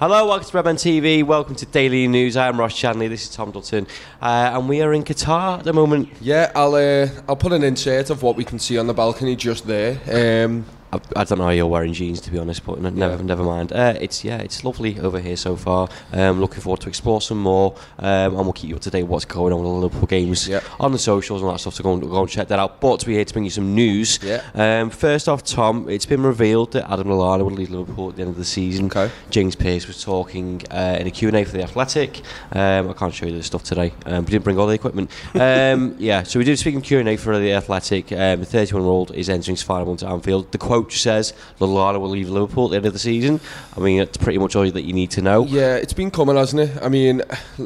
Hello, welcome to Redmen TV. Welcome to Daily News. I am Ross Chanley. This is Tom Dalton, uh, and we are in Qatar at the moment. Yeah, I'll uh, I'll put an insert of what we can see on the balcony just there. Um, I, I don't know how you're wearing jeans to be honest, but no- Yeah. never mind. Uh, it's yeah, it's lovely over here so far. Um, looking forward to explore some more, um, and we'll keep you up to date with what's going on with the Liverpool games Yeah. on the socials and all that stuff. So go and, go and check that out. But we're here to bring you some news. Yeah. Um, first off, Tom, it's been revealed that Adam Lallana will leave Liverpool at the end of the season. Okay. James Pearce was talking uh, in a Q&A for The Athletic. Um, I can't show you the stuff today. Um, we didn't bring all the equipment. Um, yeah, so we did speak in Q&A for The Athletic. Um, the 31-year-old is entering his final month at Anfield. The quote says, Lallana will leave Liverpool at the end of the season. I mean, that's pretty much all that you need to know. yeah, it's been coming, hasn't it? I mean,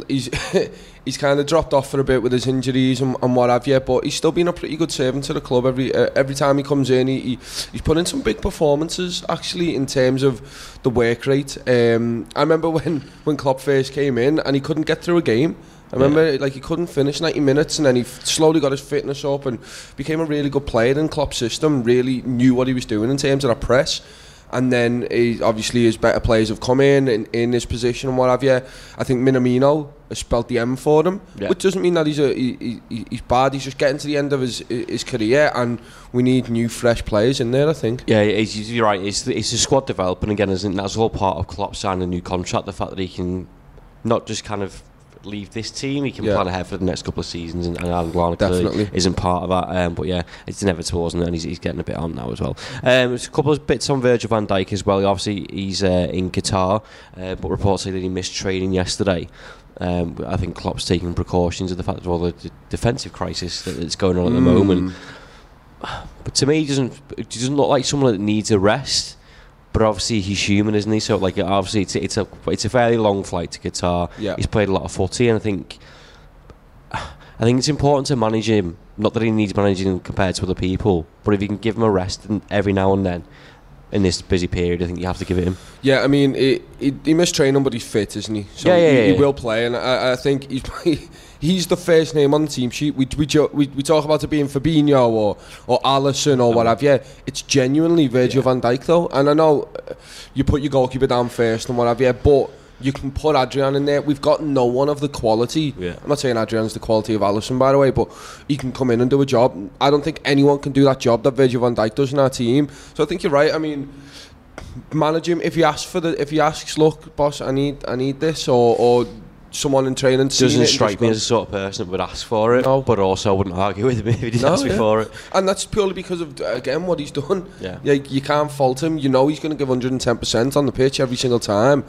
he's he's kind of dropped off for a bit with his injuries and, and what have you, but he's still been a pretty good servant to the club. Every uh, every time he comes in, he, he he's put in some big performances actually in terms of the work rate. Um, I remember when when Klopp first came in and he couldn't get through a game. I remember like he couldn't finish 90 minutes and then he f- slowly got his fitness up and became a really good player in Klopp's system, really knew what he was doing in terms of that press. And then he, obviously his better players have come in, in in his position and what have you. I think Minamino has spelt the M for them, Yeah. which doesn't mean that he's a he, he, he's bad. He's just getting to the end of his his career, and we need new fresh players in there. I think. Yeah, you're right. It's, it's a squad development again, isn't it? That's all part of Klopp signing a new contract. The fact that he can not just kind of leave this team, he can Yeah. plan ahead for the next couple of seasons, and, and Alan Lallana Definitely. isn't part of that. Um, but yeah, it's inevitable, isn't it? And he's, he's getting a bit on now as well. Um, there's a couple of bits on Virgil van Dijk as well. Obviously, he's uh, in Qatar, uh, but reports say that he missed training yesterday. Um, I think Klopp's taking precautions of the fact of all the d- defensive crisis that- that's going on at the Mm. moment. But to me, he doesn't it doesn't look like someone that needs a rest. But obviously, he's human, isn't he? So, like, obviously, it's, it's a it's a fairly long flight to Qatar. Yeah. He's played a lot of footy, and I think I think it's important to manage him. Not that he needs managing compared to other people, but if you can give him a rest every now and then in this busy period, I think you have to give it him. Yeah, I mean, he, he, he missed training, but he's fit, isn't he? So Yeah, yeah, he, yeah, he will play, and I, I think he's he's the first name on the team sheet. We we, we, we talk about it being Fabinho or or Alisson or what have you. It's genuinely Virgil van Dijk though, and I know uh, you put your goalkeeper down first and what have you, but. You can put Adrian in there. We've got no one of the quality. Yeah. I'm not saying Adrian's the quality of Alisson, by the way, but he can come in and do a job. I don't think anyone can do that job that Virgil van Dijk does in our team. So I think you're right. I mean, manage him if he asks for the if he asks look boss I need I need this or or someone in training Doesn't strike me as the sort of person that would ask for it, No. but also I wouldn't argue with him if he didn't No, ask me for it. and that's purely because of again what he's done Yeah. yeah you can't fault him you know he's going to give 110% on the pitch every single time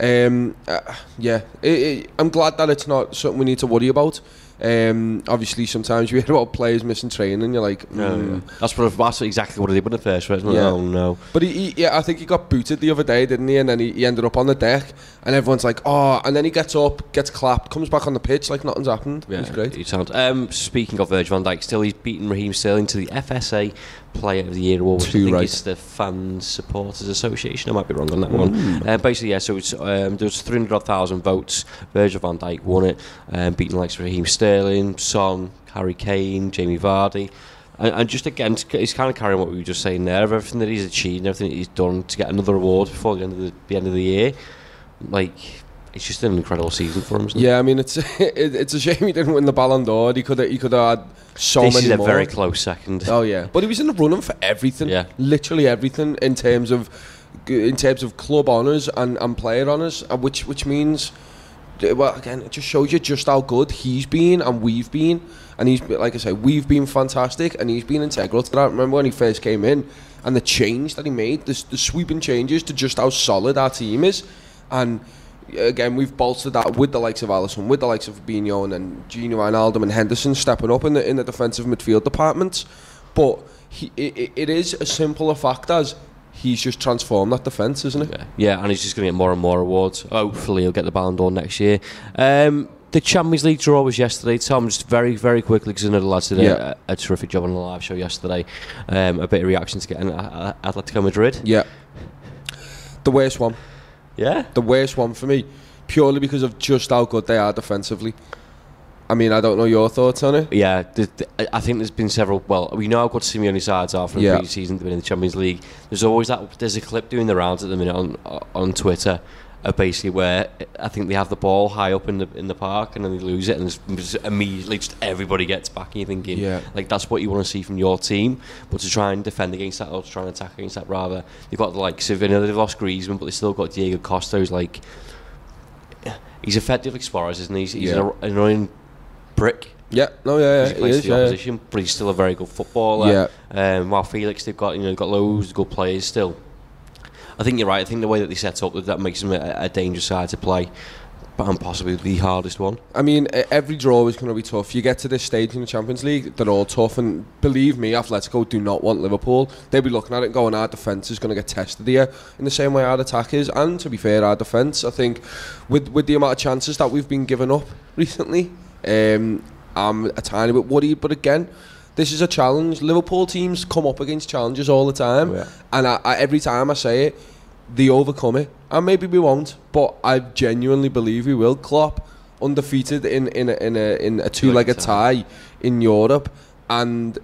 um, uh, yeah it, it, I'm glad that it's not something we need to worry about um, obviously sometimes you hear about players missing training you're like mm. That's what that's exactly what he did with the first one. Yeah. Oh no. But he, he, yeah, I think he got booted the other day, didn't he? And then he, he ended up on the deck, and everyone's like, "Oh!" And then he gets up, gets clapped, comes back on the pitch like nothing's happened. Yeah, He's great. He sounds. Um, speaking of Virgil van Dijk, still he's beaten Raheem Sterling to the FSA Player of the Year award. Which I think right. it's the Fans Supporters Association. I might be wrong on that one. Uh, basically, yeah. So it's um, there was three hundred thousand votes. Virgil van Dijk won it, um, beating likes of Raheem Sterling, Son, Harry Kane, Jamie Vardy. And, and just again, he's kind of carrying what we were just saying there of everything that he's achieved, and everything that he's done to get another award before the end of the, the end of the year. Like, it's just an incredible season for him. Isn't it? Yeah, I mean it's it, it's a shame he didn't win the Ballon d'Or. He could have he could have had so this many is a more. very close second. Oh yeah, but he was in the running for everything. Yeah. literally everything in terms of in terms of club honours and, and player honours, uh, which which means, well, again, it just shows you just how good he's been and we've been. And he's like I say, we've been fantastic, and he's been integral to that. Remember when he first came in, and the change that he made, the, the sweeping changes to just how solid our team is, and again, we've bolstered that with the likes of Alisson, with the likes of Fabinho and then Gini Wijnaldum and Henderson stepping up in the in the defensive midfield departments. But he, it, it is as simple a fact as he's just transformed that defence, isn't it? Yeah, yeah, and he's just going to get more and more awards. Hopefully, he'll get the Ballon d'Or next year. Um, the Champions League draw was yesterday. Tom, just very, very quickly, because I know the lads did a, Yeah. a, a terrific job on the live show yesterday. Um, a bit of reaction to getting uh, uh, Atletico Madrid. Yeah. The worst one. Yeah, The worst one for me, purely because of just how good they are defensively. I mean, I don't know your thoughts on it. yeah. The, the, I- think there's been several. Well, we know how good Simeone sides are from Yeah. the previous season to win in the Champions League. There's always that. There's a clip doing the rounds at the minute on on Twitter. Uh, basically, where I think they have the ball high up in the in the park and then they lose it, and it's immediately just everybody gets back, and you're thinking, Yeah. like that's what you want to see from your team. But to try and defend against that, or to try and attack against that, rather, they've got of, you they've lost Griezmann, but they've still got Diego Costa, who's like, he's effective like Suarez, isn't he? He's, he's Yeah. an annoying brick. Yeah, no, yeah, yeah, he plays is, the yeah. opposition, but he's still a very good footballer. Yeah. Um, while Felix, they've got you know they've got loads of good players still. I think you're right. I think the way that they set up that makes them a, a dangerous side to play, but and possibly the hardest one. I mean, every draw is going to be tough. You get to this stage in the Champions League, they're all tough. And believe me, Atletico do not want Liverpool. They'll be looking at it going, our defence is going to get tested here in the same way our attack is. And to be fair, our defence, I think, with, with the amount of chances that we've been given up recently, um, I'm a tiny bit worried. But again, this is a challenge. Liverpool teams come up against challenges all the time. Yeah. And I, I, every time I say it, they overcome it. And maybe we won't, but I genuinely believe we will. Klopp undefeated in in a, in a, in a two-legged tie in Europe, and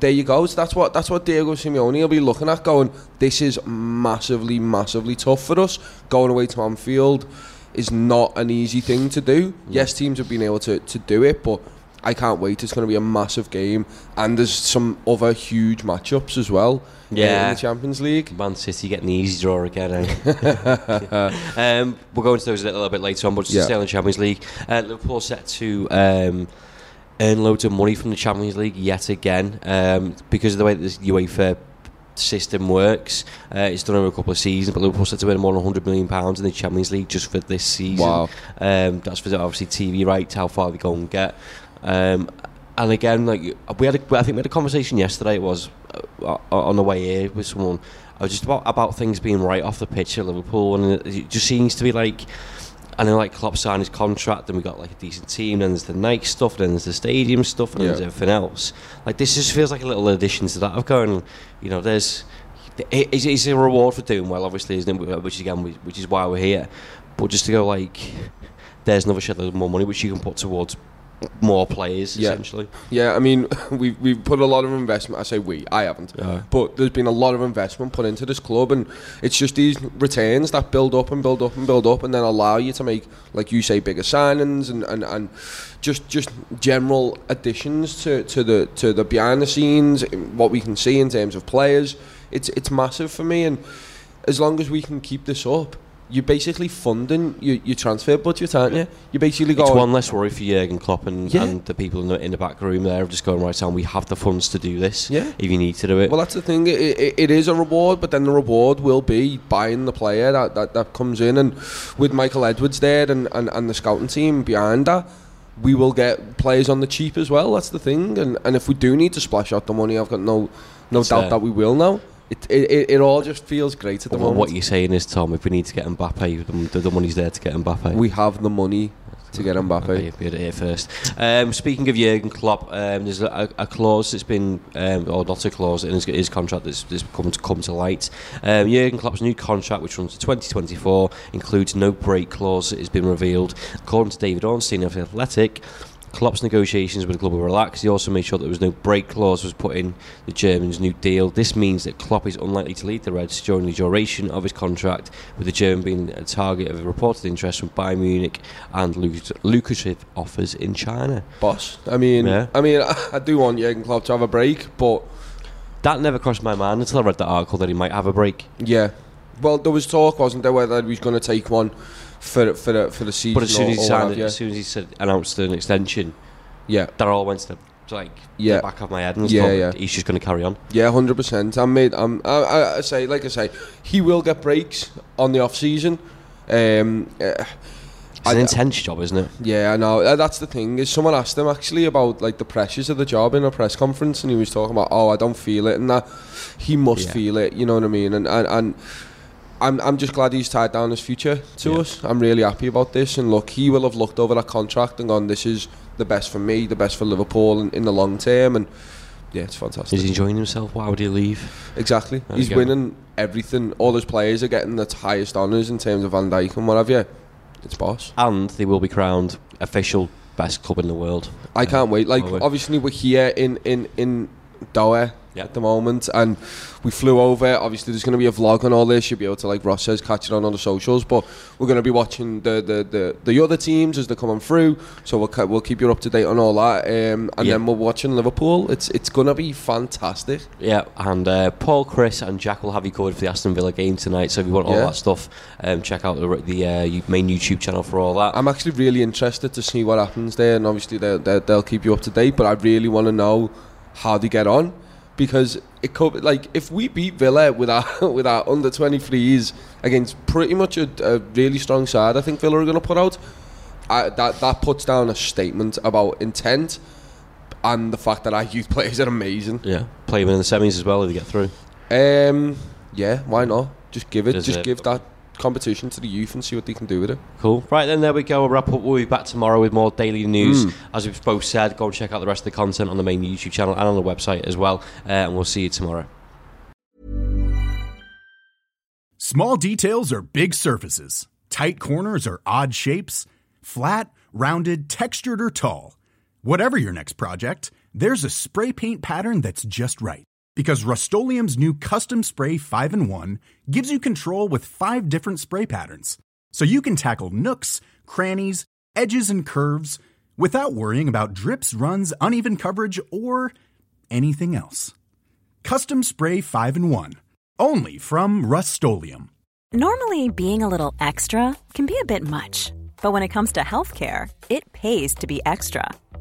there you go. So that's what that's what Diego Simeone will be looking at. Going, this is massively, massively tough for us. Going away to Anfield is not an easy thing to do. Yes, teams have been able to to do it, but. I can't wait. It's going to be a massive game, and there's some other huge matchups as well. Yeah. in the Champions League. Man City getting the easy draw again. Eh? um, we'll go into those a little bit later on, but just Yeah. on the Champions League, uh, Liverpool set to um, earn loads of money from the Champions League yet again um, because of the way that this UEFA system works. Uh, it's done over a couple of seasons, but Liverpool set to earn more than 100 million pounds in the Champions League just for this season. Wow. Um, that's for obviously TV rights, how far they go and get. Um, and again, like we had, a, I think we had a conversation yesterday. It was uh, on the way here with someone. I was just about about things being right off the pitch at Liverpool, and it, just seems to be like. I know, like Klopp signed his contract, and we got like a decent team. Then there's the Nike stuff, then there's the stadium stuff, and then Yeah. there's everything else. Like this just feels like a little addition to that. Of going, you know, there's it, it's, it's a reward for doing well, obviously, isn't it? Which is again, which is why we're here. But just to go like, there's another shed of more money which you can put towards more players, Yeah. essentially. Yeah, I mean, we've, we've put a lot of investment. I say we, I haven't. Yeah. But there's been a lot of investment put into this club, and it's just these returns that build up and build up and build up, and then allow you to make, like you say, bigger signings and, and, and just just general additions to, to the to the behind the scenes, what we can see in terms of players. It's it's massive for me, and as long as we can keep this up, you're basically funding your, your transfer budget, aren't you? You basically got one less worry for Jurgen Klopp and, Yeah. and the people in the, in the back room there of just going right down. We have the funds to do this. Yeah. If you need to do it. Well, that's the thing. It, it, it is a reward, but then the reward will be buying the player that, that, that comes in. And with Michael Edwards there and, and, and the scouting team behind that, we will get players on the cheap as well. That's the thing. And, and if we do need to splash out the money, I've got no no It's, doubt that we will now. It, it, it, all just feels great at the Well, moment. what you're saying is, Tom, if we need to get Mbappe, the, the money's there to get Mbappe. we have the money to get Mbappe. Okay, you here first. Um, speaking of Jurgen Klopp, um, there's a, a clause that's been, um, or not a clause, in his, his contract that's, that's come to come to light. Um, Jurgen Klopp's new contract, which runs to 2024, includes no break clause that has been revealed. According to David Ornstein of The Athletic, Klopp's negotiations with the club were relaxed. He also made sure that there was no break clause was put in the German's new deal. This means that Klopp is unlikely to lead the Reds during the duration of his contract, with the German being a target of reported interest from Bayern Munich and lucrative offers in China. Boss. I mean, Yeah. I mean, I do want Jurgen Klopp to have a break, but That never crossed my mind until I read that article that he might have a break. yeah, Well, there was talk, wasn't there, whether he was going to take one for for the, for the season. But as soon as he signed it, as soon as he said announced an extension, yeah, that all went to the, like Yeah. the back of my head and Yeah, yeah. He's just going to carry on. yeah, hundred percent. I'm made. I'm. I, I, I say, like I say, he will get breaks on the off season. Um, uh, It's an I- intense job, isn't it? Yeah, I know. Uh, That's the thing. Is someone asked him actually about like the pressures of the job in a press conference, and he was talking about, oh, I don't feel it, and that he must Yeah. feel it. You know what I mean? And and, and I'm I'm just glad he's tied down his future to Yeah. us. I'm really happy about this. And look, he will have looked over that contract and gone, this is the best for me, the best for Liverpool in, in the long term, and yeah, it's fantastic. He's enjoying himself. Why would he leave? Exactly. There He's winning everything. All his players are getting the highest honours in terms of Van Dijk and what have you. It's boss. And they will be crowned official best club in the world. I can't wait. Like obviously we're here in in in Doha Yeah. at the moment, and we flew over. Obviously, there's going to be a vlog on all this. You'll be able to, like Ross says, catch it on all the socials. But we're going to be watching the the, the, the other teams as they're coming through. So we'll we'll keep you up to date on all that. Um, and Yeah. then we're watching Liverpool. It's it's going to be fantastic. Yeah, and uh, Paul, Chris, and Jack will have you covered for the Aston Villa game tonight. So if you want all Yeah. that stuff, um, check out the, the uh, main YouTube channel for all that. I'm actually really interested to see what happens there, and obviously they'll, they'll keep you up to date. But I really want to know how they get on because it could like if we beat Villa with our with our under 23s against pretty much a, a really strong side, I think Villa are going to put out. I, that that puts down a statement about intent and the fact that our youth players are amazing. yeah, play them in the semis as well if you get through. Um, yeah, why not? Just give it, Does just it- give that competition to the youth and see what they can do with it. Cool. Right then, there we go. We'll wrap up. We'll be back tomorrow with more daily news. Mm. As we've both said, go and check out the rest of the content on the main YouTube channel and on the website as well. Uh, and we'll see you tomorrow. Small details are big surfaces. Tight corners are odd shapes. Flat, rounded, textured, or tall. Whatever your next project, there's a spray paint pattern that's just right. Because Rust new Custom Spray 5 in 1 gives you control with five different spray patterns. So you can tackle nooks, crannies, edges, and curves without worrying about drips, runs, uneven coverage, or anything else. Custom Spray 5 in 1. Only from Rust Normally, being a little extra can be a bit much, but when it comes to healthcare, it pays to be extra.